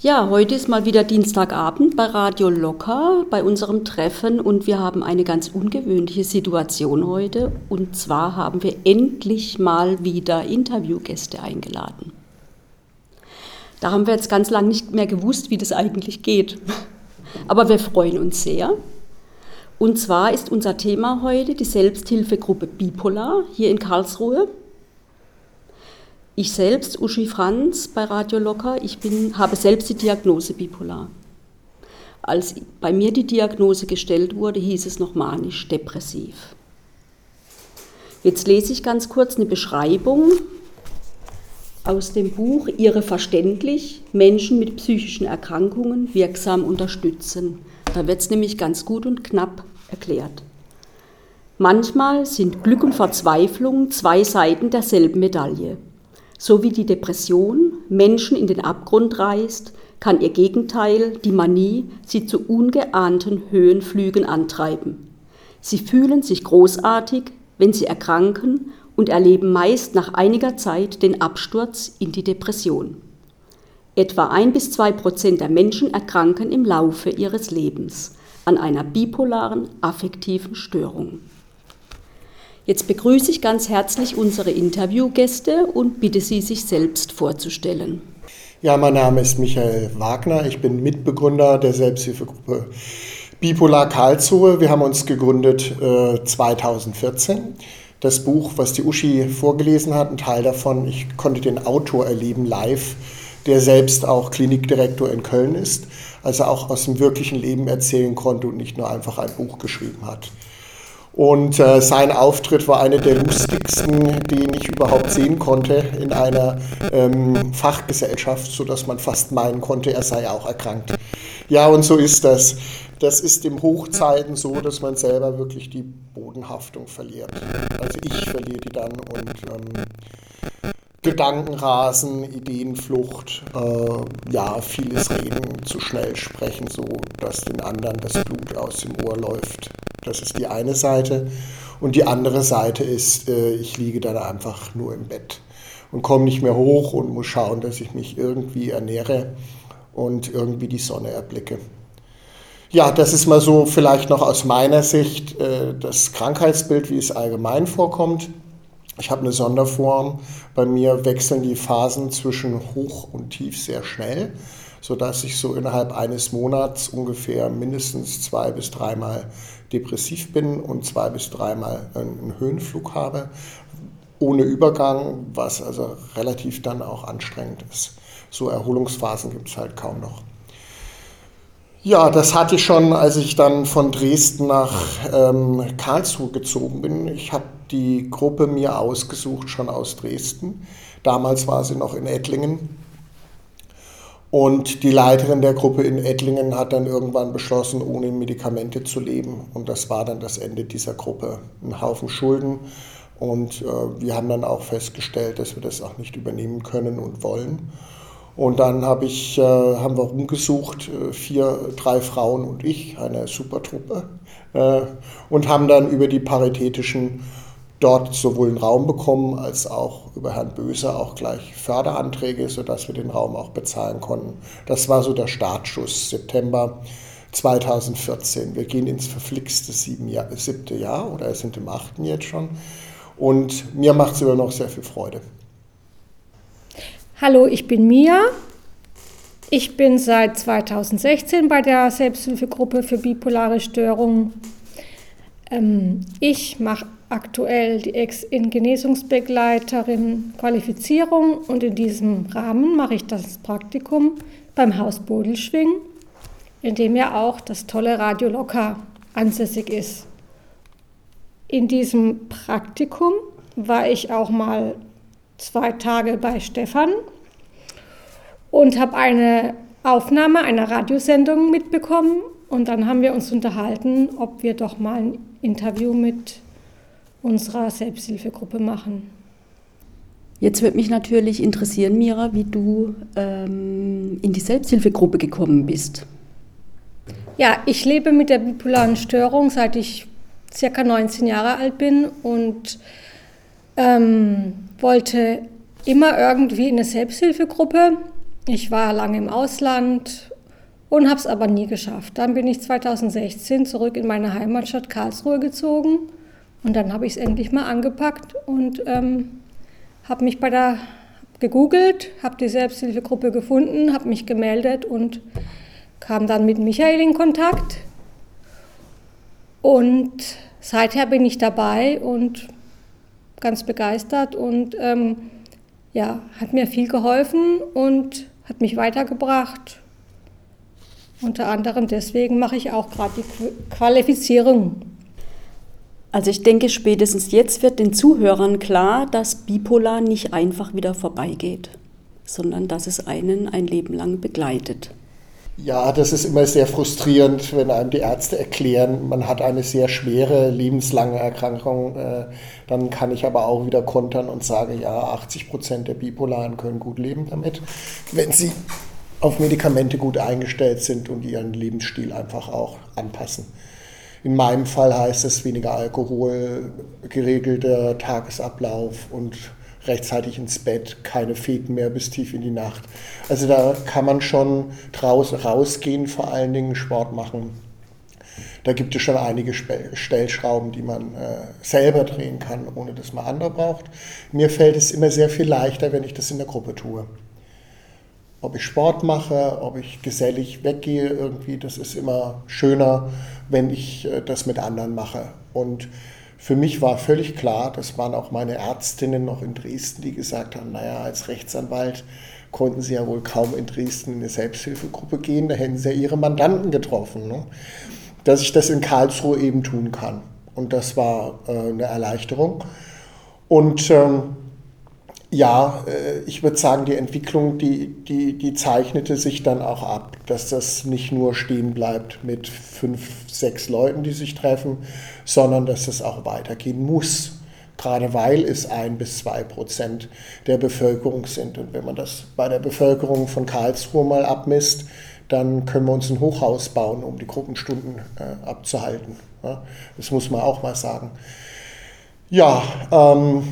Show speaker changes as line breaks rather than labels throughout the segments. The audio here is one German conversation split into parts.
Ja, heute ist mal wieder Dienstagabend bei Radio Locker bei unserem Treffen und wir haben eine ganz ungewöhnliche Situation heute. Und zwar haben wir endlich mal wieder Interviewgäste eingeladen. Da haben wir jetzt ganz lange nicht mehr gewusst, wie das eigentlich geht. Aber wir freuen uns sehr. Und zwar ist unser Thema heute die Selbsthilfegruppe Bipolar hier in Karlsruhe. Ich selbst, Uschi Franz bei Radio Locker, ich bin, habe selbst die Diagnose bipolar. Als bei mir die Diagnose gestellt wurde, hieß es noch manisch-depressiv. Jetzt lese ich ganz kurz eine Beschreibung aus dem Buch Ihre verständlich Menschen mit psychischen Erkrankungen wirksam unterstützen. Da wird es nämlich ganz gut und knapp erklärt. Manchmal sind Glück und Verzweiflung zwei Seiten derselben Medaille. So wie die Depression Menschen in den Abgrund reißt, kann ihr Gegenteil, die Manie, sie zu ungeahnten Höhenflügen antreiben. Sie fühlen sich großartig, wenn sie erkranken und erleben meist nach einiger Zeit den Absturz in die Depression. Etwa ein bis zwei Prozent der Menschen erkranken im Laufe ihres Lebens an einer bipolaren affektiven Störung. Jetzt begrüße ich ganz herzlich unsere Interviewgäste und bitte Sie, sich selbst vorzustellen.
Ja, mein Name ist Michael Wagner. Ich bin Mitbegründer der Selbsthilfegruppe Bipolar Karlsruhe. Wir haben uns gegründet äh, 2014. Das Buch, was die Uschi vorgelesen hat, ein Teil davon, ich konnte den Autor erleben live, der selbst auch Klinikdirektor in Köln ist, also auch aus dem wirklichen Leben erzählen konnte und nicht nur einfach ein Buch geschrieben hat. Und äh, sein Auftritt war einer der lustigsten, den ich überhaupt sehen konnte in einer ähm, Fachgesellschaft, sodass man fast meinen konnte, er sei auch erkrankt. Ja, und so ist das. Das ist im Hochzeiten so, dass man selber wirklich die Bodenhaftung verliert. Also ich verliere die dann und ähm, Gedankenrasen, Ideenflucht, äh, ja, vieles reden, zu schnell sprechen, so dass den anderen das Blut aus dem Ohr läuft. Das ist die eine Seite. Und die andere Seite ist, äh, ich liege dann einfach nur im Bett und komme nicht mehr hoch und muss schauen, dass ich mich irgendwie ernähre und irgendwie die Sonne erblicke. Ja, das ist mal so vielleicht noch aus meiner Sicht äh, das Krankheitsbild, wie es allgemein vorkommt. Ich habe eine Sonderform. Bei mir wechseln die Phasen zwischen hoch und tief sehr schnell, sodass ich so innerhalb eines Monats ungefähr mindestens zwei bis dreimal depressiv bin und zwei bis dreimal einen Höhenflug habe, ohne Übergang, was also relativ dann auch anstrengend ist. So Erholungsphasen gibt es halt kaum noch. Ja, das hatte ich schon, als ich dann von Dresden nach ähm, Karlsruhe gezogen bin. Ich habe die Gruppe mir ausgesucht, schon aus Dresden. Damals war sie noch in Ettlingen. Und die Leiterin der Gruppe in Ettlingen hat dann irgendwann beschlossen, ohne Medikamente zu leben. Und das war dann das Ende dieser Gruppe. Ein Haufen Schulden. Und äh, wir haben dann auch festgestellt, dass wir das auch nicht übernehmen können und wollen. Und dann hab ich, äh, haben wir rumgesucht, äh, vier, drei Frauen und ich, eine super Truppe, äh, und haben dann über die paritätischen dort sowohl einen Raum bekommen als auch über Herrn Böse auch gleich Förderanträge, sodass wir den Raum auch bezahlen konnten. Das war so der Startschuss, September 2014. Wir gehen ins verflixte Jahr, siebte Jahr oder sind im achten jetzt schon. Und mir macht es immer noch sehr viel Freude.
Hallo, ich bin Mia. Ich bin seit 2016 bei der Selbsthilfegruppe für bipolare Störungen. Ähm, ich mache aktuell die Ex-In-Genesungsbegleiterin Qualifizierung und in diesem Rahmen mache ich das Praktikum beim Haus Bodelschwing, in dem ja auch das tolle Radio Locker ansässig ist. In diesem Praktikum war ich auch mal zwei Tage bei Stefan und habe eine Aufnahme einer Radiosendung mitbekommen und dann haben wir uns unterhalten, ob wir doch mal ein Interview mit unserer Selbsthilfegruppe machen.
Jetzt würde mich natürlich interessieren, Mira, wie du ähm, in die Selbsthilfegruppe gekommen bist.
Ja, ich lebe mit der bipolaren Störung, seit ich circa 19 Jahre alt bin und ähm, wollte immer irgendwie in eine Selbsthilfegruppe Ich war lange im Ausland und habe es aber nie geschafft. Dann bin ich 2016 zurück in meine Heimatstadt Karlsruhe gezogen und dann habe ich es endlich mal angepackt und ähm, habe mich bei der gegoogelt, habe die Selbsthilfegruppe gefunden, habe mich gemeldet und kam dann mit Michael in Kontakt. Und seither bin ich dabei und ganz begeistert und ähm, ja, hat mir viel geholfen und hat mich weitergebracht. Unter anderem deswegen mache ich auch gerade die Qualifizierung.
Also ich denke, spätestens jetzt wird den Zuhörern klar, dass Bipolar nicht einfach wieder vorbeigeht, sondern dass es einen ein Leben lang begleitet.
Ja, das ist immer sehr frustrierend, wenn einem die Ärzte erklären, man hat eine sehr schwere, lebenslange Erkrankung. Äh, dann kann ich aber auch wieder kontern und sage, ja, 80 Prozent der Bipolaren können gut leben damit, wenn sie auf Medikamente gut eingestellt sind und ihren Lebensstil einfach auch anpassen. In meinem Fall heißt es weniger Alkohol, geregelter Tagesablauf und rechtzeitig ins Bett, keine Feten mehr bis tief in die Nacht. Also da kann man schon draußen rausgehen, vor allen Dingen Sport machen. Da gibt es schon einige Stellschrauben, die man äh, selber drehen kann, ohne dass man andere braucht. Mir fällt es immer sehr viel leichter, wenn ich das in der Gruppe tue. Ob ich Sport mache, ob ich gesellig weggehe irgendwie, das ist immer schöner, wenn ich äh, das mit anderen mache. Und für mich war völlig klar, das waren auch meine Ärztinnen noch in Dresden, die gesagt haben, naja, als Rechtsanwalt konnten sie ja wohl kaum in Dresden in eine Selbsthilfegruppe gehen, da hätten sie ja ihre Mandanten getroffen. Ne? Dass ich das in Karlsruhe eben tun kann. Und das war äh, eine Erleichterung. Und ähm, ja, äh, ich würde sagen, die Entwicklung, die, die, die zeichnete sich dann auch ab, dass das nicht nur stehen bleibt mit fünf, sechs Leuten, die sich treffen, sondern dass es auch weitergehen muss. Gerade weil es ein bis zwei Prozent der Bevölkerung sind. Und wenn man das bei der Bevölkerung von Karlsruhe mal abmisst, dann können wir uns ein Hochhaus bauen, um die Gruppenstunden äh, abzuhalten. Ja, das muss man auch mal sagen. Ja, ähm,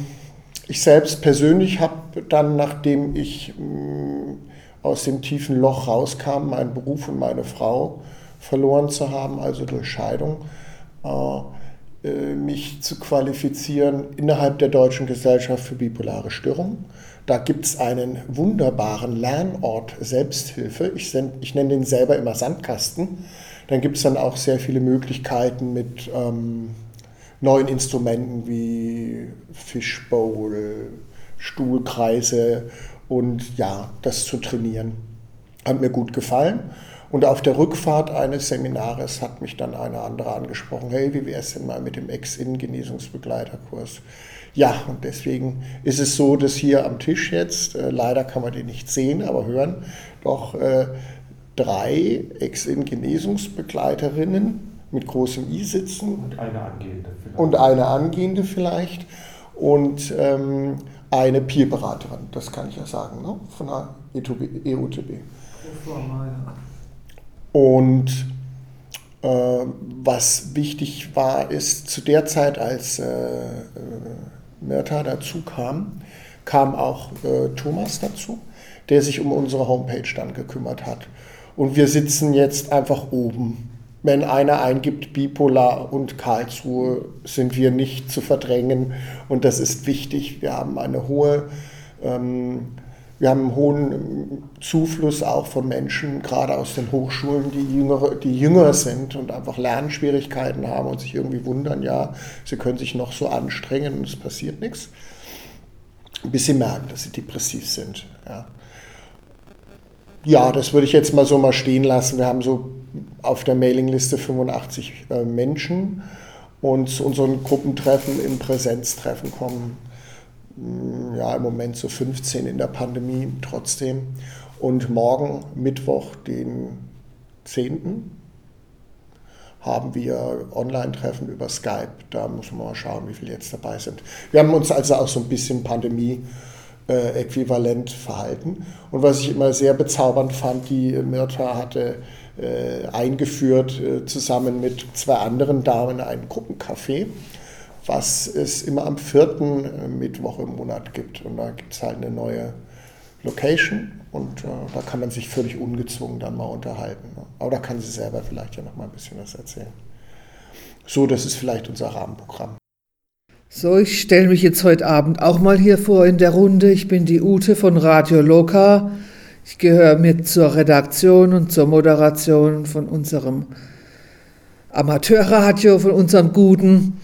ich selbst persönlich habe dann, nachdem ich mm, aus dem tiefen Loch rauskam, meinen Beruf und meine Frau verloren zu haben, also durch Scheidung, äh, äh, mich zu qualifizieren innerhalb der Deutschen Gesellschaft für bipolare Störungen. Da gibt es einen wunderbaren Lernort Selbsthilfe. Ich, ich nenne den selber immer Sandkasten. Dann gibt es dann auch sehr viele Möglichkeiten mit ähm, neuen Instrumenten wie Fishbowl, Stuhlkreise und ja, das zu trainieren. Hat mir gut gefallen. Und auf der Rückfahrt eines Seminares hat mich dann eine andere angesprochen, hey, wie wäre es denn mal mit dem Ex-In-Genesungsbegleiterkurs? Ja, und deswegen ist es so, dass hier am Tisch jetzt, äh, leider kann man den nicht sehen, aber hören, doch äh, drei Ex-In-Genesungsbegleiterinnen mit großem I sitzen.
Und eine angehende
vielleicht. Und eine angehende vielleicht. Und ähm, eine Peerberaterin, das kann ich ja sagen, ne? von der EUTB. E Und äh, was wichtig war, ist, zu der Zeit, als äh, äh Mirta dazu kam, kam auch äh, Thomas dazu, der sich um unsere Homepage dann gekümmert hat. Und wir sitzen jetzt einfach oben wenn einer eingibt Bipolar und Karlsruhe, sind wir nicht zu verdrängen. Und das ist wichtig. Wir haben eine hohe, ähm, wir haben einen hohen Zufluss auch von Menschen, gerade aus den Hochschulen, die jünger, die jünger sind und einfach Lernschwierigkeiten haben und sich irgendwie wundern, ja, sie können sich noch so anstrengen und es passiert nichts. Bis sie merken, dass sie depressiv sind. Ja. Ja, das würde ich jetzt mal so mal stehen lassen. Wir haben so auf der Mailingliste 85 äh, Menschen und zu unseren Gruppentreffen im Präsenztreffen kommen mm, ja im Moment so 15 in der Pandemie trotzdem. Und morgen, Mittwoch, den 10. haben wir Online-Treffen über Skype. Da muss man mal schauen, wie viele jetzt dabei sind. Wir haben uns also auch so ein bisschen Pandemie äh, verhalten. Und was ich immer sehr bezaubernd fand, die Mirta hatte eingeführt, äh, zusammen mit zwei anderen Damen, ein Gruppencafé, was es immer am vierten äh, Mittwoch im Monat gibt. Und da gibt es halt eine neue Location und äh, da kann man sich völlig ungezwungen dann mal unterhalten. Ne? Aber da kann sie selber vielleicht ja noch mal ein bisschen was erzählen. So, das ist vielleicht unser Rahmenprogramm.
So, ich stelle mich jetzt heute Abend auch mal hier vor in der Runde. Ich bin die Ute von Radio Loka. Ich gehöre mit zur Redaktion und zur Moderation von unserem Amateurradio, von unserem Guten.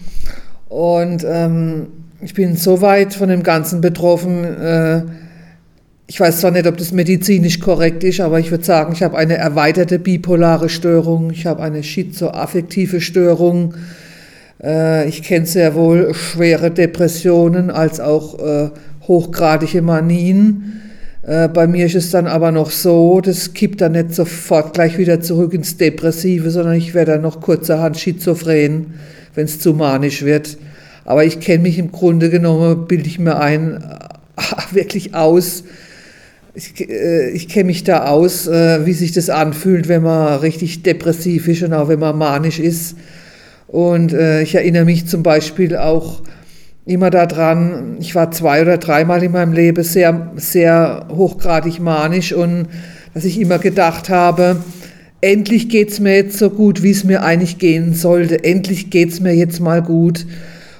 Und ähm, ich bin so weit von dem Ganzen betroffen. Äh, ich weiß zwar nicht, ob das medizinisch korrekt ist, aber ich würde sagen, ich habe eine erweiterte bipolare Störung, ich habe eine schizoaffektive Störung, äh, ich kenne sehr wohl schwere Depressionen als auch äh, hochgradige Manien. Äh, bei mir ist es dann aber noch so, das kippt dann nicht sofort gleich wieder zurück ins Depressive, sondern ich werde dann noch kurzerhand schizophren, wenn es zu manisch wird. Aber ich kenne mich im Grunde genommen, bilde ich mir ein, wirklich aus. Ich, äh, ich kenne mich da aus, äh, wie sich das anfühlt, wenn man richtig depressiv ist und auch wenn man manisch ist. Und äh, ich erinnere mich zum Beispiel auch immer daran, ich war zwei oder dreimal in meinem Leben sehr, sehr hochgradig manisch und dass ich immer gedacht habe, endlich geht es mir jetzt so gut, wie es mir eigentlich gehen sollte. Endlich geht es mir jetzt mal gut.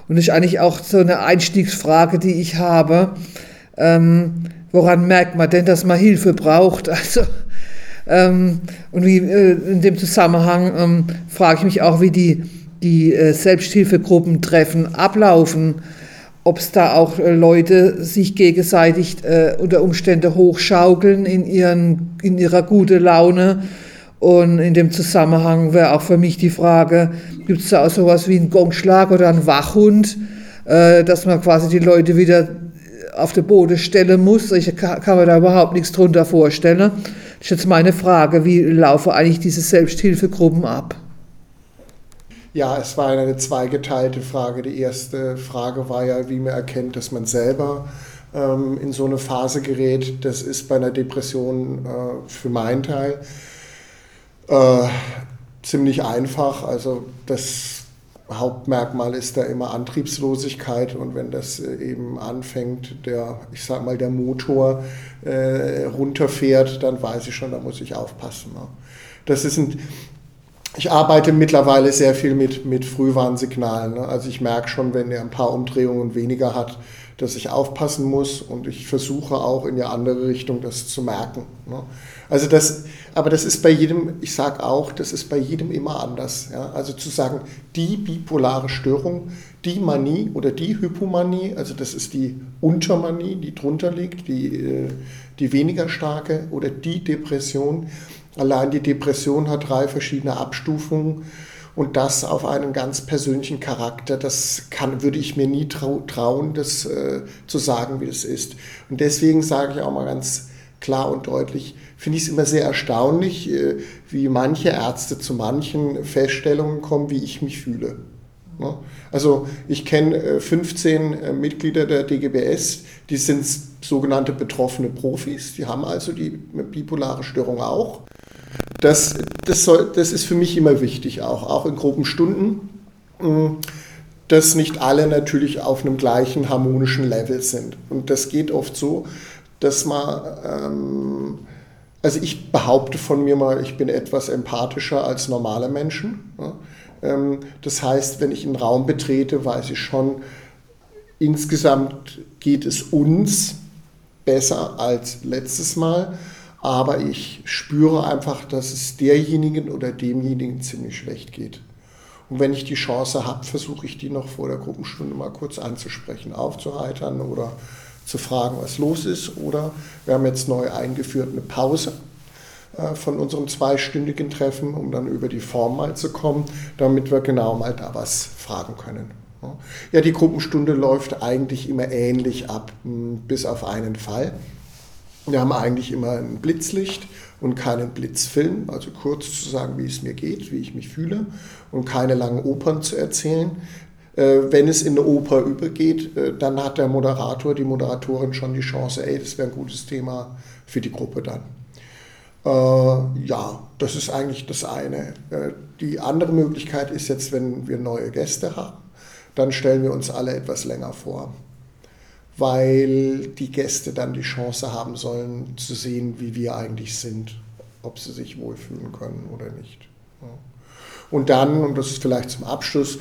Und das ist eigentlich auch so eine Einstiegsfrage, die ich habe. Ähm, woran merkt man denn, dass man Hilfe braucht? Also, ähm, und wie, äh, in dem Zusammenhang ähm, frage ich mich auch, wie die, die äh, Selbsthilfegruppentreffen ablaufen. Ob es da auch äh, Leute sich gegenseitig äh, unter Umständen hochschaukeln in, ihren, in ihrer guten Laune und in dem Zusammenhang wäre auch für mich die Frage, gibt es da auch sowas wie einen Gongschlag oder einen Wachhund, dass man quasi die Leute wieder auf den Boden stellen muss? Ich kann mir da überhaupt nichts drunter vorstellen. Das ist jetzt meine Frage, wie laufen eigentlich diese Selbsthilfegruppen ab?
Ja, es war eine zweigeteilte Frage. Die erste Frage war ja, wie man erkennt, dass man selber ähm, in so eine Phase gerät. Das ist bei einer Depression äh, für meinen Teil äh, ziemlich einfach. Also das Hauptmerkmal ist da immer Antriebslosigkeit und wenn das äh, eben anfängt, der, ich sag mal, der Motor äh, runterfährt, dann weiß ich schon, da muss ich aufpassen. Ne? Das ist ein, ich arbeite mittlerweile sehr viel mit, mit Frühwarnsignalen. Ne? Also ich merke schon, wenn er ein paar Umdrehungen weniger hat, dass ich aufpassen muss und ich versuche auch in die andere Richtung das zu merken. Ne? Also das, aber das ist bei jedem, ich sage auch, das ist bei jedem immer anders. Also zu sagen, die bipolare Störung, die Manie oder die Hypomanie, also das ist die Untermanie, die drunter liegt, die, äh, die weniger starke oder die Depression. Allein die Depression hat drei verschiedene Abstufungen und das auf einen ganz persönlichen Charakter, das kann, würde ich mir nie trau trauen, das äh, zu sagen, wie es ist. Und deswegen sage ich auch mal ganz klar und deutlich, finde ich es immer sehr erstaunlich, äh, wie manche Ärzte zu manchen Feststellungen kommen, wie ich mich fühle. Ne? Also ich kenne 15 äh, äh, Mitglieder der DGBS, die sind sogenannte betroffene Profis, die haben also die bipolare Störung auch. Das, das, soll, das ist für mich immer wichtig, auch, auch in groben Stunden, dass nicht alle natürlich auf einem gleichen harmonischen Level sind. Und das geht oft so, dass man ähm, also ich behaupte von mir mal, ich bin etwas empathischer als normale Menschen. Ähm, das heißt, wenn ich einen Raum betrete, weiß ich schon, insgesamt geht es uns besser als letztes Mal, aber ich spüre einfach, dass es derjenigen oder demjenigen ziemlich schlecht geht. Und wenn ich die Chance habe, versuche ich die noch vor der Gruppenstunde mal kurz anzusprechen, aufzuheitern oder zu fragen, was los ist. Oder wir haben jetzt neu eingeführt eine Pause von unserem zweistündigen Treffen, um dann über die Form mal zu kommen, damit wir genau mal da was fragen können. Ja, die Gruppenstunde läuft eigentlich immer ähnlich ab, bis auf einen Fall. Wir haben eigentlich immer ein Blitzlicht und keinen Blitzfilm, also kurz zu sagen, wie es mir geht, wie ich mich fühle und keine langen Opern zu erzählen. Äh, wenn es in eine Oper übergeht, äh, dann hat der Moderator, die Moderatorin schon die Chance, ey, das wäre ein gutes Thema für die Gruppe dann. Äh, ja, das ist eigentlich das eine. Äh, die andere Möglichkeit ist jetzt, wenn wir neue Gäste haben, dann stellen wir uns alle etwas länger vor. weil die Gäste dann die Chance haben sollen zu sehen, wie wir eigentlich sind, ob sie sich wohlfühlen können oder nicht. Und dann, und das ist vielleicht zum Abschluss,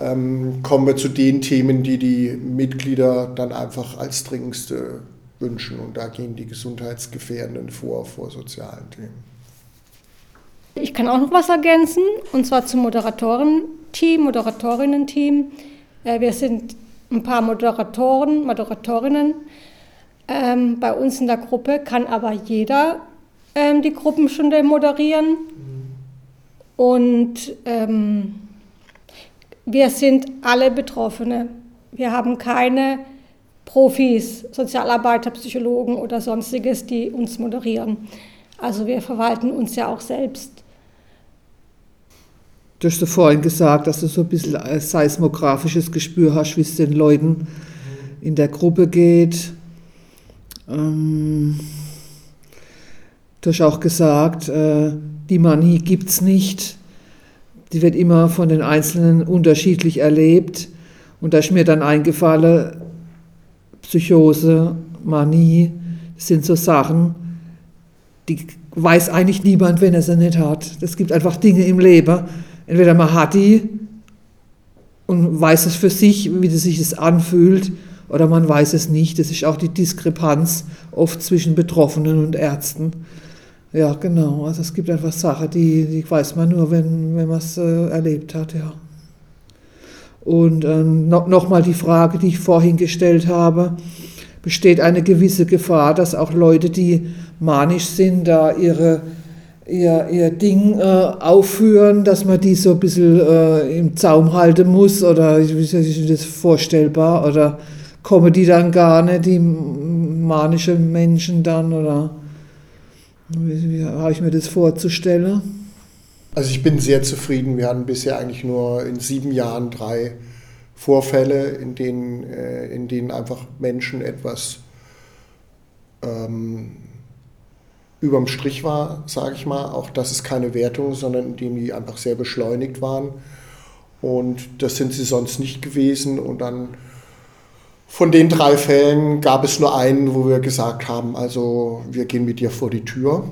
ähm, kommen wir zu den Themen, die die Mitglieder dann einfach als dringendste wünschen. Und da gehen die Gesundheitsgefährdenden vor, vor sozialen Themen.
Ich kann auch noch was ergänzen, und zwar zum Moderatoren-Team, Moderatorinnen-Team. Äh, wir sind ein paar Moderatoren, Moderatorinnen. Ähm, bei uns in der Gruppe kann aber jeder ähm, die Gruppenstunde moderieren. Und ähm, wir sind alle Betroffene. Wir haben keine Profis, Sozialarbeiter, Psychologen oder sonstiges, die uns moderieren. Also wir verwalten uns ja auch selbst.
Du hast vorhin gesagt, dass du so ein bisschen ein seismografisches Gespür hast, wie es den Leuten in der Gruppe geht. Ähm, du hast auch gesagt, äh, die Manie gibt es nicht. Die wird immer von den Einzelnen unterschiedlich erlebt. Und da ist mir dann eingefallen, Psychose, Manie, das sind so Sachen, die weiß eigentlich niemand, wenn er sie nicht hat. Es gibt einfach Dinge im Leben, entweder man hat die und weiß es für sich, wie das sich das anfühlt, oder man weiß es nicht. Das ist auch die Diskrepanz oft zwischen Betroffenen und Ärzten. Ja, genau. Also es gibt einfach Sachen, die, die weiß man nur, wenn, wenn man es äh, erlebt hat, ja. Und ähm, no, nochmal die Frage, die ich vorhin gestellt habe, besteht eine gewisse Gefahr, dass auch Leute, die manisch sind, da ihre, ihr, ihr Ding äh, aufführen, dass man die so ein bisschen äh, im Zaum halten muss? Oder ist das vorstellbar? Oder kommen die dann gar nicht, die manischen Menschen dann? Oder wie, wie habe ich mir das vorzustellen?
Also ich bin sehr zufrieden. Wir hatten bisher eigentlich nur in sieben Jahren drei Vorfälle, in denen, äh, in denen einfach Menschen etwas ähm, überm Strich war, sage ich mal. Auch das ist keine Wertung, sondern in denen die einfach sehr beschleunigt waren. Und das sind sie sonst nicht gewesen. Und dann von den drei Fällen gab es nur einen, wo wir gesagt haben, also wir gehen mit dir vor die Tür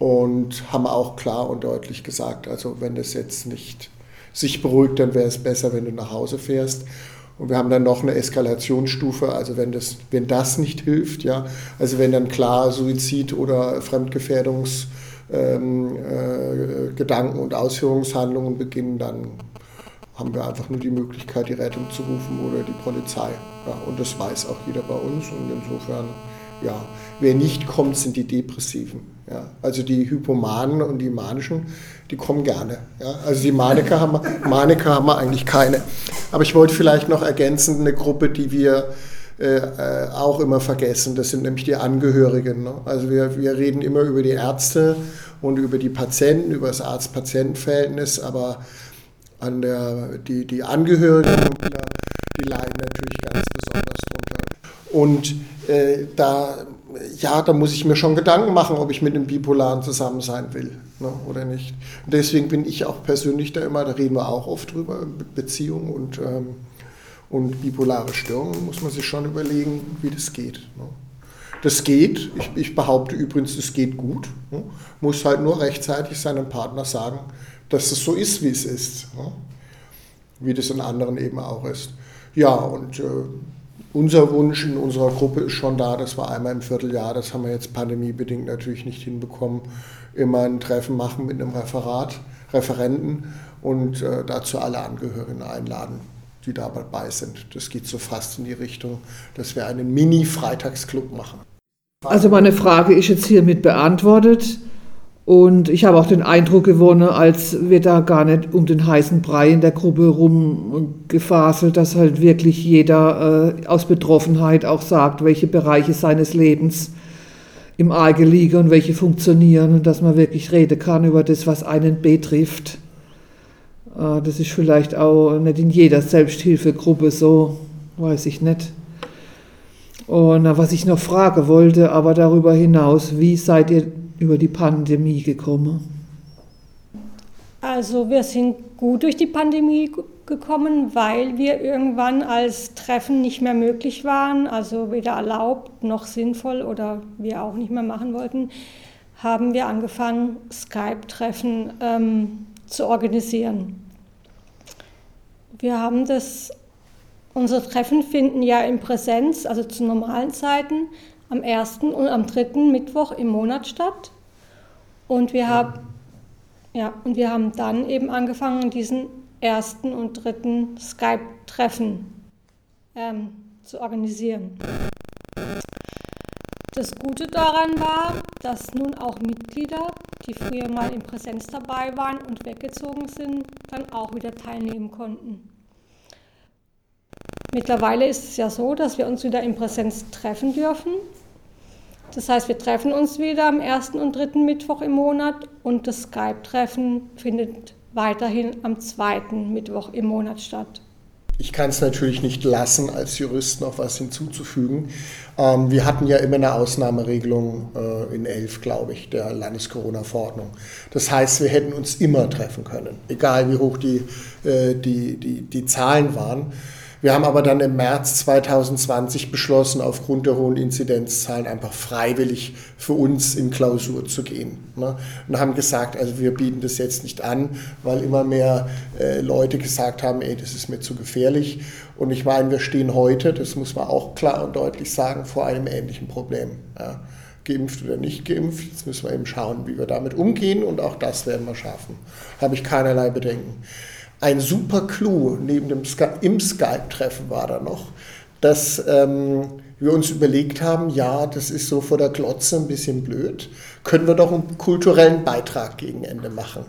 und haben auch klar und deutlich gesagt, also wenn das jetzt nicht sich beruhigt, dann wäre es besser, wenn du nach Hause fährst. Und wir haben dann noch eine Eskalationsstufe, also wenn das, wenn das nicht hilft, ja, also wenn dann klar Suizid oder Fremdgefährdungsgedanken ähm, äh, und Ausführungshandlungen beginnen, dann haben wir einfach nur die Möglichkeit, die Rettung zu rufen oder die Polizei. Ja, und das weiß auch jeder bei uns. Und insofern, ja, wer nicht kommt, sind die Depressiven. Ja, also die Hypomanen und die Manischen, die kommen gerne. Ja, also die Maniker haben, Maniker haben wir eigentlich keine. Aber ich wollte vielleicht noch ergänzen, eine Gruppe, die wir äh, äh, auch immer vergessen, das sind nämlich die Angehörigen. Ne? Also wir, wir reden immer über die Ärzte und über die Patienten, über das Arzt-Patienten-Verhältnis, aber an der, die, die Angehörigen, die leiden natürlich ganz besonders. Und äh, da, ja, da muss ich mir schon Gedanken machen, ob ich mit einem Bipolaren zusammen sein will ne, oder nicht. Und deswegen bin ich auch persönlich da immer, da reden wir auch oft drüber, Beziehungen und, ähm, und bipolare Störungen, muss man sich schon überlegen, wie das geht. Ne. Das geht, ich, ich, behaupte übrigens, es geht gut. Ne? Muss halt nur rechtzeitig seinem Partner sagen, dass es so ist, wie es ist. Ne? Wie das in anderen eben auch ist. Ja, und äh, unser Wunsch in unserer Gruppe ist schon da, dass wir einmal im Vierteljahr, das haben wir jetzt pandemiebedingt natürlich nicht hinbekommen, immer ein Treffen machen mit einem Referat, Referenten und äh, dazu alle Angehörigen einladen, die da dabei sind. Das geht so fast in die Richtung, dass wir einen Mini-Freitagsclub machen.
Also meine Frage ist jetzt hiermit beantwortet. Und ich habe auch den Eindruck gewonnen, als wir da gar nicht um den heißen Brei in der Gruppe rumgefaselt, dass halt wirklich jeder äh, aus Betroffenheit auch sagt, welche Bereiche seines Lebens im Arge liegen und welche funktionieren und dass man wirklich reden kann über das, was einen betrifft. Äh, das ist vielleicht auch nicht in jeder Selbsthilfegruppe so, weiß ich nicht. Und was ich noch fragen wollte, aber darüber hinaus, wie seid ihr über die Pandemie gekommen?
Also wir sind gut durch die Pandemie gekommen, weil wir irgendwann als Treffen nicht mehr möglich waren, also weder erlaubt noch sinnvoll oder wir auch nicht mehr machen wollten, haben wir angefangen, Skype-Treffen ähm, zu organisieren. Wir haben das, unsere Treffen finden ja in Präsenz, also zu normalen Zeiten, am ersten und am dritten Mittwoch im Monat statt. Und wir haben ja, und wir haben dann eben angefangen, diesen ersten und dritten Skype-Treffen ähm, zu organisieren. Das Gute daran war, dass nun auch Mitglieder, die früher mal in Präsenz dabei waren und weggezogen sind, dann auch wieder teilnehmen konnten. Mittlerweile ist es ja so, dass wir uns wieder in Präsenz treffen dürfen das heißt, wir treffen uns wieder am ersten und dritten Mittwoch im Monat und das Skype-Treffen findet weiterhin am zweiten Mittwoch im Monat statt.
Ich kann es natürlich nicht lassen, als Jurist noch was hinzuzufügen. Ähm, wir hatten ja immer eine Ausnahmeregelung äh, in 11, glaube ich, der Landes-Corona-Verordnung. Das heißt, wir hätten uns immer treffen können, egal wie hoch die, äh, die, die, die Zahlen waren. Wir haben aber dann im März 2020 beschlossen, aufgrund der hohen Inzidenzzahlen einfach freiwillig für uns in Klausur zu gehen. Ne? Und haben gesagt, also wir bieten das jetzt nicht an, weil immer mehr äh, Leute gesagt haben, ey, das ist mir zu gefährlich. Und ich meine, wir stehen heute, das muss man auch klar und deutlich sagen, vor einem ähnlichen Problem. Ja? geimpft oder nicht geimpft. Jetzt müssen wir eben schauen, wie wir damit umgehen und auch das werden wir schaffen. Habe ich keinerlei Bedenken. Ein super Clou neben dem Sky im Skype-Treffen war da noch, dass ähm, wir uns überlegt haben, ja, das ist so vor der Glotze ein bisschen blöd, können wir doch einen kulturellen Beitrag gegen Ende machen.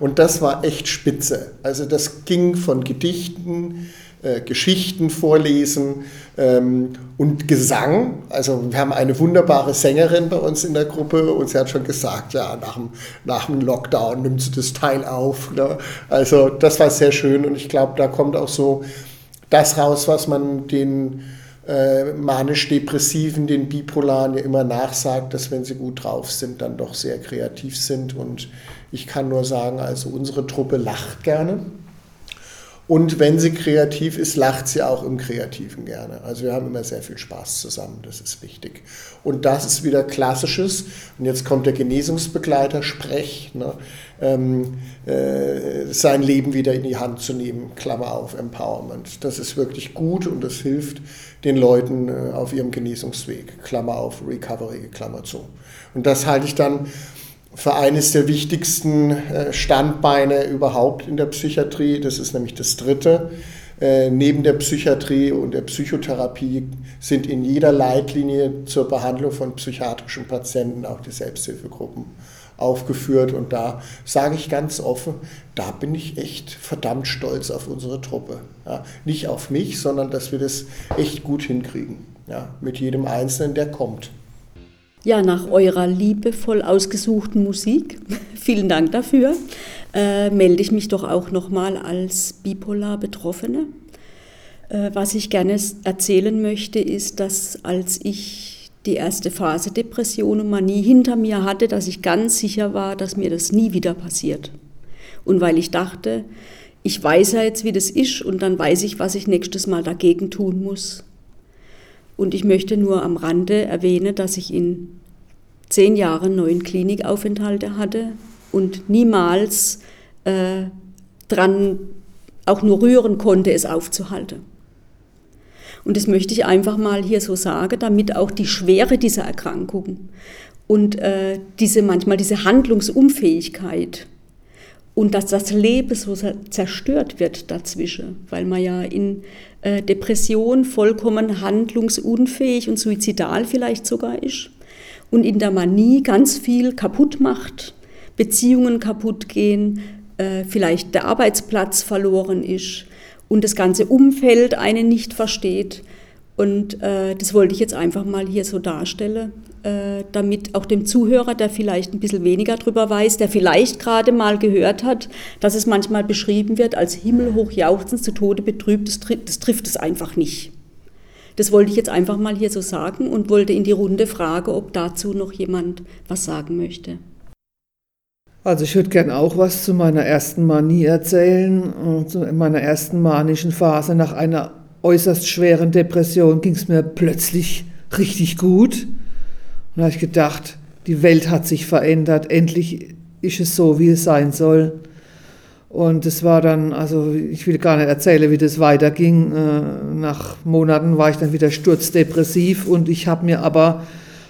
Und das war echt spitze. Also das ging von Gedichten, äh, Geschichten vorlesen ähm, und Gesang. Also wir haben eine wunderbare Sängerin bei uns in der Gruppe und sie hat schon gesagt, ja, nach dem, nach dem Lockdown nimmt sie das Teil auf. Ne? Also das war sehr schön und ich glaube, da kommt auch so das raus, was man den äh, manisch-depressiven, den Bipolaren ja immer nachsagt, dass wenn sie gut drauf sind, dann doch sehr kreativ sind. Und ich kann nur sagen, also unsere Truppe lacht gerne. Und wenn sie kreativ ist, lacht sie auch im Kreativen gerne. Also wir haben immer sehr viel Spaß zusammen, das ist wichtig. Und das ist wieder Klassisches. Und jetzt kommt der Genesungsbegleiter, Sprech, ne? ähm, äh, sein Leben wieder in die Hand zu nehmen, Klammer auf, Empowerment. Das ist wirklich gut und das hilft den Leuten äh, auf ihrem Genesungsweg, Klammer auf, Recovery, Klammer zu. Und das halte ich dann für eines der wichtigsten äh, Standbeine überhaupt in der Psychiatrie. Das ist nämlich das dritte. Äh, neben der Psychiatrie und der Psychotherapie sind in jeder Leitlinie zur Behandlung von psychiatrischen Patienten auch die Selbsthilfegruppen aufgeführt. Und da sage ich ganz offen, da bin ich echt verdammt stolz auf unsere Truppe. Ja, nicht auf mich, sondern dass wir das echt gut hinkriegen. Ja, mit jedem Einzelnen, der kommt.
Ja, nach eurer liebevoll ausgesuchten Musik, vielen Dank dafür, äh, melde ich mich doch auch nochmal als bipolar Betroffene. Äh, was ich gerne erzählen möchte, ist, dass als ich die erste Phase Depression und Manie hinter mir hatte, dass ich ganz sicher war, dass mir das nie wieder passiert. Und weil ich dachte, ich weiß ja jetzt, wie das ist und dann weiß ich, was ich nächstes Mal dagegen tun muss. Und ich möchte nur am Rande erwähnen, dass ich in zehn Jahren neun Klinikaufenthalte hatte und niemals äh, dran auch nur rühren konnte, es aufzuhalten. Und das möchte ich einfach mal hier so sagen, damit auch die Schwere dieser Erkrankung und äh, diese manchmal diese Handlungsunfähigkeit und dass das Leben so zerstört wird dazwischen, weil man ja in äh, Depression vollkommen handlungsunfähig und suizidal vielleicht sogar ist und in der Manie ganz viel kaputt macht, Beziehungen kaputt gehen, äh, vielleicht der Arbeitsplatz verloren ist und das ganze Umfeld einen nicht versteht. Und äh, das wollte ich jetzt einfach mal hier so darstellen, damit auch dem Zuhörer, der vielleicht ein bisschen weniger drüber weiß, der vielleicht gerade mal gehört hat, dass es manchmal beschrieben wird als himmelhoch jauchzend, zu Tode betrübt, das, das trifft es einfach nicht. Das wollte ich jetzt einfach mal hier so sagen und wollte in die Runde fragen, ob dazu noch jemand was sagen möchte.
Also ich würde gerne auch was zu meiner ersten Manie erzählen. Zu meiner ersten manischen Phase nach einer äußerst schweren Depression ging es mir plötzlich richtig gut. Und da habe ich gedacht, die Welt hat sich verändert, endlich ist es so, wie es sein soll. Und es war dann, also ich will gar nicht erzählen, wie das weiterging. Äh, nach Monaten war ich dann wieder sturzdepressiv und ich habe mir aber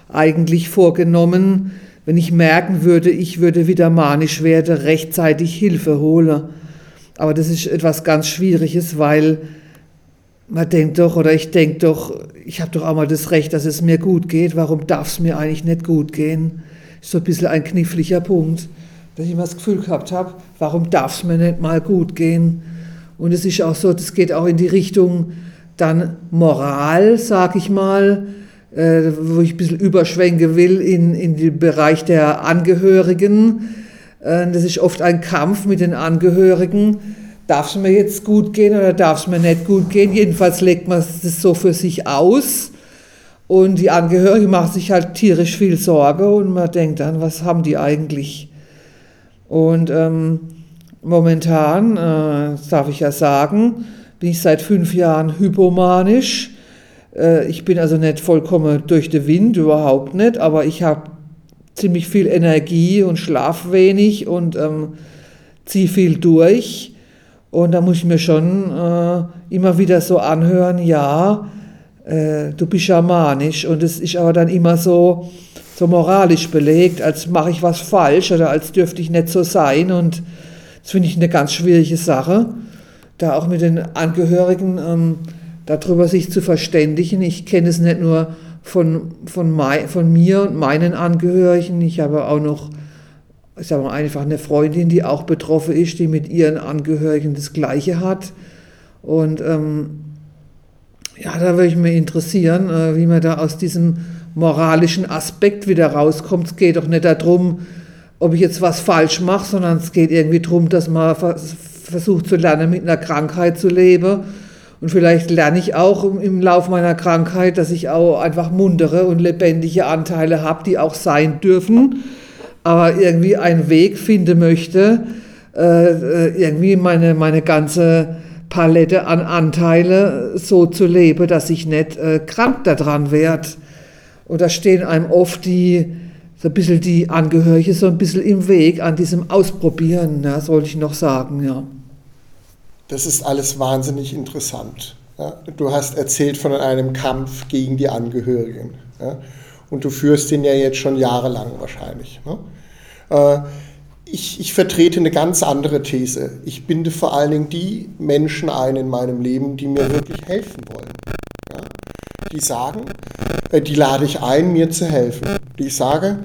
eigentlich vorgenommen, wenn ich merken würde, ich würde wieder manisch werden, rechtzeitig Hilfe hole. Aber das ist etwas ganz Schwieriges, weil man denkt doch, oder ich denke doch, ich habe doch auch mal das Recht, dass es mir gut geht. Warum darf es mir eigentlich nicht gut gehen? So ein bisschen ein kniffliger Punkt, dass ich immer das Gefühl gehabt habe, warum darf es mir nicht mal gut gehen? Und es ist auch so, das geht auch in die Richtung dann Moral, sag ich mal äh, wo ich ein bisschen überschwenken will in, in den Bereich der Angehörigen. Äh, das ist oft ein Kampf mit den Angehörigen. Darf es mir jetzt gut gehen oder darf es mir nicht gut gehen? Jedenfalls legt man das so für sich aus. Und die Angehörigen machen sich halt tierisch viel Sorge und man denkt dann, was haben die eigentlich? Und ähm, momentan, äh, das darf ich ja sagen, bin ich seit fünf Jahren hypomanisch äh, ich bin also nicht vollkommen durch den Wind, überhaupt nicht, aber ich habe ziemlich viel Energie und schlaf wenig und ähm, ziehe viel durch. Und da muss ich mir schon äh, immer wieder so anhören, ja, äh, du bist schamanisch. Und es ist aber dann immer so, so moralisch belegt, als mache ich was falsch oder als dürfte ich nicht so sein. Und das finde ich eine ganz schwierige Sache, da auch mit den Angehörigen ähm, darüber sich zu verständigen. Ich kenne es nicht nur von, von, mein, von mir und meinen Angehörigen, ich habe auch noch ich sage mal einfach eine Freundin, die auch betroffen ist, die mit ihren Angehörigen das Gleiche hat. Und ähm, ja, da würde ich mich interessieren, äh, wie man da aus diesem moralischen Aspekt wieder rauskommt. Es geht doch nicht darum, ob ich jetzt was falsch mache, sondern es geht irgendwie darum, dass man versucht zu lernen, mit einer Krankheit zu leben und vielleicht lerne ich auch im Laufe meiner Krankheit, dass ich auch einfach muntere und lebendige Anteile habe, die auch sein dürfen, aber irgendwie einen Weg finden möchte, äh, irgendwie meine, meine ganze Palette an Anteile so zu leben, dass ich nicht äh, krank daran werde. Und da stehen einem oft die, so ein bisschen die Angehörige so ein bisschen im Weg an diesem Ausprobieren, ja, sollte ich noch sagen, ja.
Das ist alles wahnsinnig interessant. Ja? Du hast erzählt von einem Kampf gegen die Angehörigen. Ja? Und du führst den ja jetzt schon jahrelang wahrscheinlich. Ne? Äh, ich, ich, vertrete eine ganz andere These. Ich binde vor allen Dingen die Menschen ein in meinem Leben, die mir wirklich helfen wollen. Ja? Die sagen, äh, die lade ich ein, mir zu helfen. Die ich sage,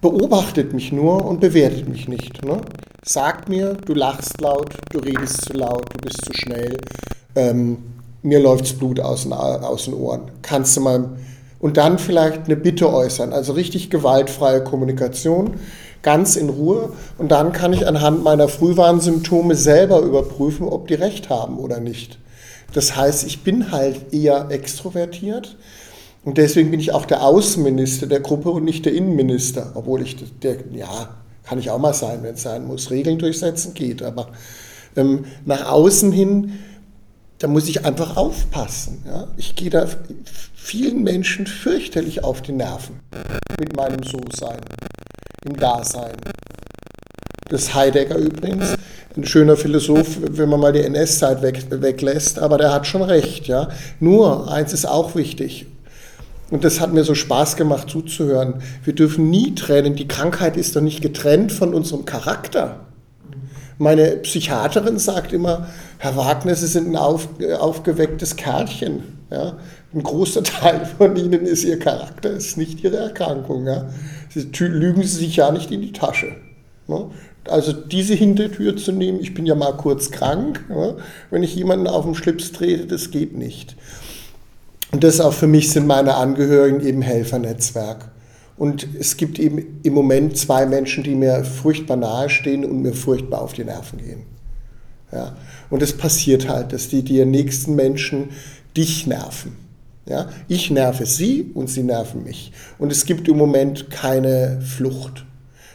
beobachtet mich nur und bewertet mich nicht. Ne? Sagt mir, du lachst laut, du redest zu laut, du bist zu schnell, ähm, mir läuft's Blut aus den, aus den Ohren. Kannst du mal und dann vielleicht eine Bitte äußern, also richtig gewaltfreie Kommunikation, ganz in Ruhe und dann kann ich anhand meiner Frühwarnsymptome selber überprüfen, ob die recht haben oder nicht. Das heißt, ich bin halt eher extrovertiert, und deswegen bin ich auch der Außenminister der Gruppe und nicht der Innenminister, obwohl ich der, ja, kann ich auch mal sein, wenn es sein muss. Regeln durchsetzen geht, aber ähm, nach außen hin, da muss ich einfach aufpassen. Ja? Ich gehe da vielen Menschen fürchterlich auf die Nerven mit meinem So-Sein, im Dasein. Das Heidegger übrigens, ein schöner Philosoph, wenn man mal die NS-Zeit weg, weglässt, aber der hat schon recht. Ja? Nur, eins ist auch wichtig, und das hat mir so Spaß gemacht zuzuhören. Wir dürfen nie trennen. Die Krankheit ist doch nicht getrennt von unserem Charakter. Meine Psychiaterin sagt immer, Herr Wagner, Sie sind ein auf, aufgewecktes Kerlchen. Ja? Ein großer Teil von Ihnen ist Ihr Charakter, ist nicht Ihre Erkrankung. Ja? Sie lügen Sie sich ja nicht in die Tasche. Ne? Also diese Hintertür zu nehmen, ich bin ja mal kurz krank, ne? wenn ich jemanden auf den Schlips trete, das geht nicht. Und das auch für mich sind meine Angehörigen eben Helfernetzwerk. Und es gibt eben im Moment zwei Menschen, die mir furchtbar nahe stehen und mir furchtbar auf die Nerven gehen. Ja. Und es passiert halt, dass die, die nächsten Menschen dich nerven. Ja. Ich nerve sie und sie nerven mich. Und es gibt im Moment keine Flucht.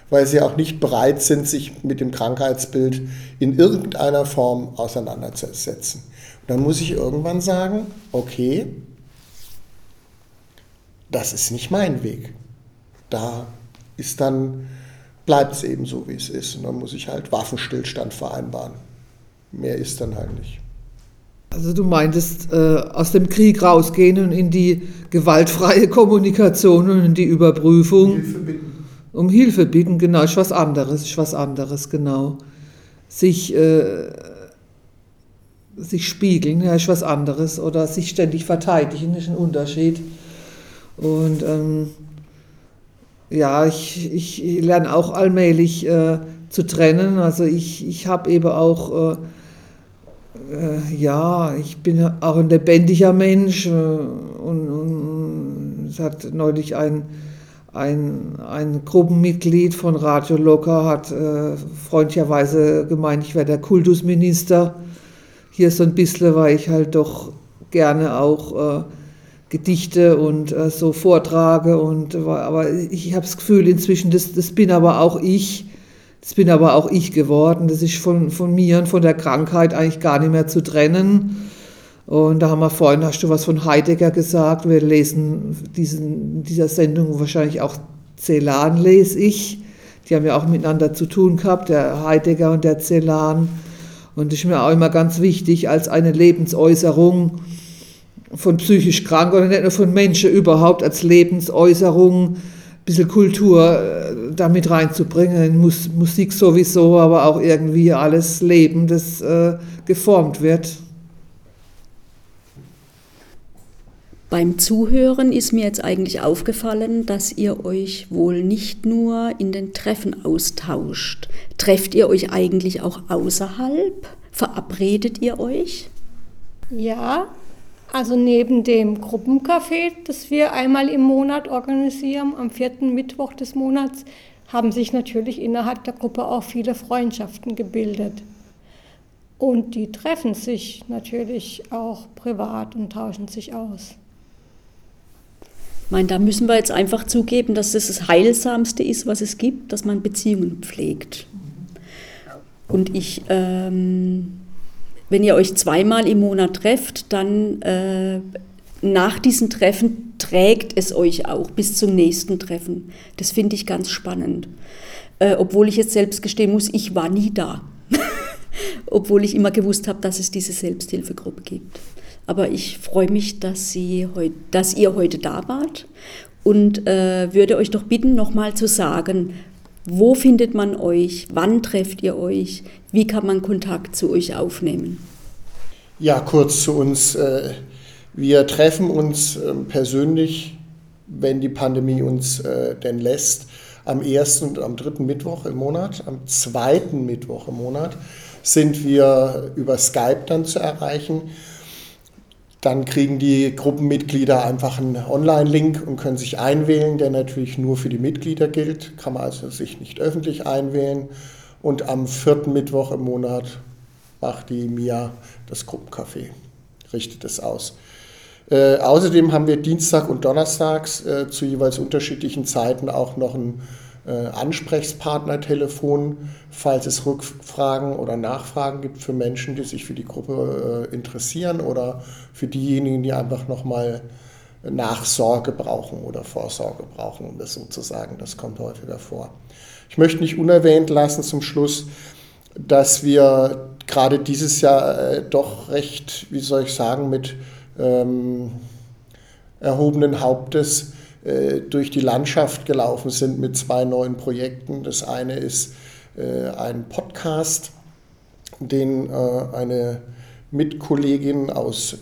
weil sie auch nicht bereit sind, sich mit dem Krankheitsbild in irgendeiner Form auseinanderzusetzen. Und dann muss ich irgendwann sagen, okay, das ist nicht mein Weg. Da ist dann, bleibt es eben so, wie es ist. Und dann muss ich halt Waffenstillstand vereinbaren. Mehr ist dann halt nicht.
Also du meintest, äh, aus dem Krieg rausgehen und in die gewaltfreie Kommunikation und in die Überprüfung. Hilfe bitten. Um Hilfe bitten, genau, ist was anderes, ist was anderes, genau. Sich, äh, sich spiegeln, ja, ist was anderes. Oder sich ständig verteidigen, ist ein Unterschied. Und ähm, ja, ich, ich lerne auch allmählich äh, zu trennen. Also ich, ich habe eben auch, äh, äh, ja, ich bin auch ein lebendiger Mensch. Äh, und, und es hat neulich ein, ein, ein Gruppenmitglied von Radio Locker hat äh, freundlicherweise gemeint, ich wäre der Kultusminister. Hier so ein bisschen, weil ich halt doch gerne auch äh, Gedichte und äh, so vortrage. Und, aber ich habe das Gefühl inzwischen, das, das bin aber auch ich. Das bin aber auch ich geworden. Das ist von, von mir und von der Krankheit eigentlich gar nicht mehr zu trennen. Und da haben wir vorhin, hast du was von Heidegger gesagt. Wir lesen diesen, dieser Sendung wahrscheinlich auch Celan, lese ich. Die haben ja auch miteinander zu tun gehabt, der Heidegger und der Celan. Und das ist mir auch immer ganz wichtig als eine Lebensäußerung von psychisch krank oder nicht nur von Menschen überhaupt als Lebensäußerung ein bisschen Kultur äh, damit reinzubringen, Mus Musik sowieso, aber auch irgendwie alles Leben, das äh, geformt wird.
Beim Zuhören ist mir jetzt eigentlich aufgefallen, dass ihr euch wohl nicht nur in den Treffen austauscht. Trefft ihr euch eigentlich auch außerhalb? Verabredet ihr euch?
Ja, also neben dem Gruppencafé, das wir einmal im Monat organisieren, am vierten Mittwoch des Monats, haben sich natürlich innerhalb der Gruppe auch viele Freundschaften gebildet. Und die treffen sich natürlich auch privat und tauschen sich aus.
Ich meine, da müssen wir jetzt einfach zugeben, dass das das Heilsamste ist, was es gibt, dass man Beziehungen pflegt. Und ich ähm, wenn ihr euch zweimal im Monat trefft, dann äh, nach diesen Treffen trägt es euch auch bis zum nächsten Treffen. Das finde ich ganz spannend. Äh, obwohl ich jetzt selbst gestehen muss, ich war nie da. obwohl ich immer gewusst habe, dass es diese Selbsthilfegruppe gibt. Aber ich freue mich, dass, Sie heut, dass ihr heute da wart und äh, würde euch doch bitten, nochmal zu sagen, wo findet man euch? Wann trefft ihr euch? Wie kann man Kontakt zu euch aufnehmen?
Ja, kurz zu uns. Äh, wir treffen uns ähm, persönlich, wenn die Pandemie uns äh, denn lässt, am ersten und am dritten Mittwoch im Monat. Am zweiten Mittwoch im Monat sind wir über Skype dann zu erreichen. Dann kriegen die Gruppenmitglieder einfach einen Online-Link und können sich einwählen, der natürlich nur für die Mitglieder gilt. Kann man also sich nicht öffentlich einwählen. Und am vierten Mittwoch im Monat macht die Mia das Gruppencafé, richtet es aus. Äh, außerdem haben wir Dienstag und Donnerstags äh, zu jeweils unterschiedlichen Zeiten auch noch ein Ansprechpartnertelefon, falls es Rückfragen oder Nachfragen gibt für Menschen, die sich für die Gruppe äh, interessieren oder für diejenigen, die einfach nochmal Nachsorge brauchen oder Vorsorge brauchen, um das sozusagen. Das kommt häufiger vor. Ich möchte nicht unerwähnt lassen zum Schluss, dass wir gerade dieses Jahr äh, doch recht, wie soll ich sagen, mit ähm, erhobenen Hauptes äh, durch die Landschaft gelaufen sind mit zwei neuen Projekten. Das eine ist äh, ein Podcast, den äh, eine Mitkollegin aus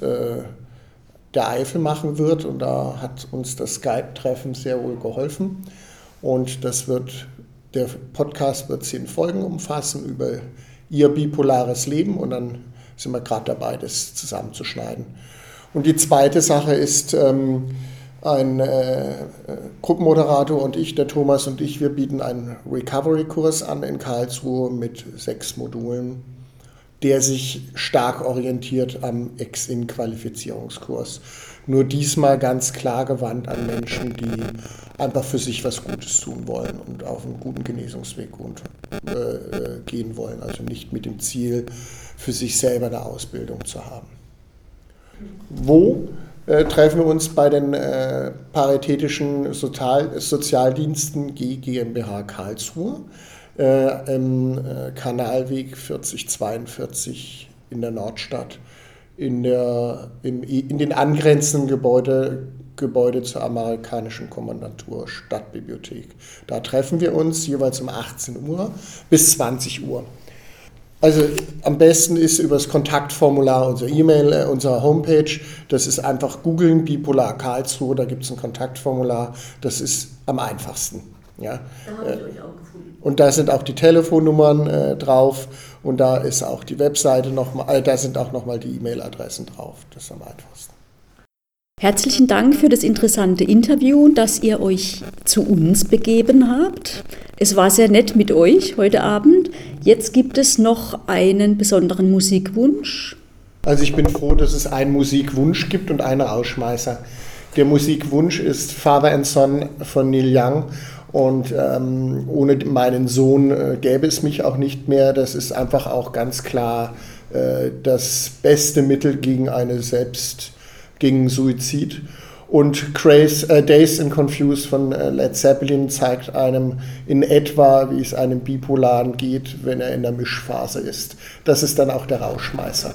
der Eifel machen wird. Und da hat uns das Skype-Treffen sehr wohl geholfen. Und das wird, der Podcast wird zehn Folgen umfassen über ihr bipolares Leben. Und dann sind wir gerade dabei, das zusammenzuschneiden. Und die zweite Sache ist, ähm, ein äh, Gruppenmoderator und ich, der Thomas und ich, wir bieten einen Recovery-Kurs an in Karlsruhe mit sechs Modulen, der sich stark orientiert am Ex-In-Qualifizierungskurs. Nur diesmal ganz klar gewandt an Menschen, die einfach für sich was Gutes tun wollen und auf einen guten Genesungsweg äh, äh, gehen wollen. Also nicht mit dem Ziel, für sich selber eine Ausbildung zu haben. Wo äh, treffen wir uns bei den äh, paritätischen Sozial Sozialdiensten GmbH Karlsruhe äh, im äh, Kanalweg 4042 in der Nordstadt in, der, im, in den angrenzenden Gebäude, Gebäude zur amerikanischen Kommandantur Stadtbibliothek. Da treffen wir uns jeweils um 18 Uhr bis 20 Uhr. Also am besten ist über das Kontaktformular unserer E-Mail, äh, unserer Homepage. Das ist einfach googeln, Bipolar Karlsruhe, da gibt es ein Kontaktformular. Das ist am einfachsten. Ja. Da habe ich äh, euch auch gefunden. Und da sind auch die Telefonnummern äh, drauf und da ist auch die Webseite nochmal, äh, da sind auch nochmal die E-Mail-Adressen drauf. Das ist am einfachsten.
Herzlichen Dank für das interessante Interview, dass ihr euch zu uns begeben habt. Es war sehr nett mit euch heute Abend. Jetzt gibt es noch einen besonderen Musikwunsch.
Also ich bin froh, dass es einen Musikwunsch gibt und einen Rausschmeißer. Der Musikwunsch ist Father and Son von Neil Young und ähm, ohne meinen Sohn äh, gäbe es mich auch nicht mehr. Das ist einfach auch ganz klar äh, das beste Mittel gegen eine Selbst, gegen Suizid. Und Craze, äh, Days and Confused von äh, Led Zeppelin zeigt einem in etwa, wie es einem Bipolaren geht, wenn er in der Mischphase ist. Das ist dann auch der Rauschmeißer.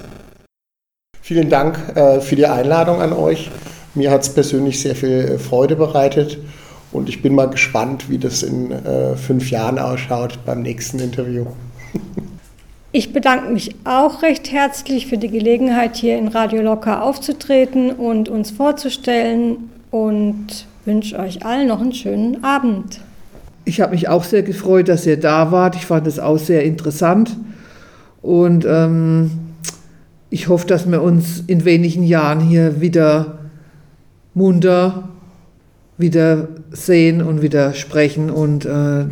Vielen Dank äh, für die Einladung an euch. Mir hat es persönlich sehr viel äh, Freude bereitet. Und ich bin mal gespannt, wie das in äh, fünf Jahren ausschaut beim nächsten Interview.
Ich bedanke mich auch recht herzlich für die Gelegenheit, hier in Radio Locker aufzutreten und uns vorzustellen und wünsche euch allen noch einen schönen Abend.
Ich habe mich auch sehr gefreut, dass ihr da wart. Ich fand es auch sehr interessant und ähm, ich hoffe, dass wir uns in wenigen Jahren hier wieder munter wieder sehen und wieder sprechen und äh,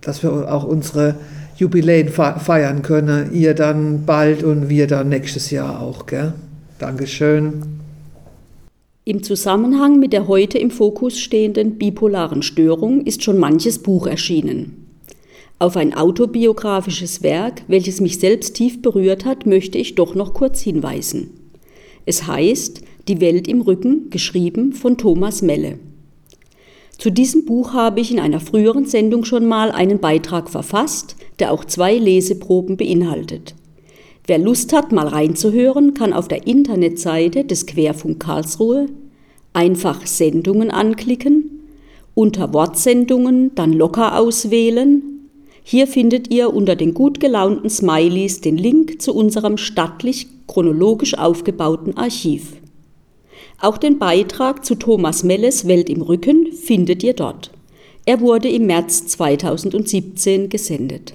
dass wir auch unsere Jubiläen feiern können. Ihr dann bald und wir dann nächstes Jahr auch. Gell? Dankeschön.
Im Zusammenhang mit der heute im Fokus stehenden bipolaren Störung ist schon manches Buch erschienen. Auf ein autobiografisches Werk, welches mich selbst tief berührt hat, möchte ich doch noch kurz hinweisen. Es heißt Die Welt im Rücken, geschrieben von Thomas Melle. Zu diesem Buch habe ich in einer früheren Sendung schon mal einen Beitrag verfasst, der auch zwei Leseproben beinhaltet. Wer Lust hat, mal reinzuhören, kann auf der Internetseite des Querfunk Karlsruhe einfach Sendungen anklicken, unter Wortsendungen dann locker auswählen. Hier findet ihr unter den gut gelaunten Smileys den Link zu unserem stattlich chronologisch aufgebauten Archiv. Auch den Beitrag zu Thomas Melles Welt im Rücken findet ihr dort. Er wurde im März 2017 gesendet.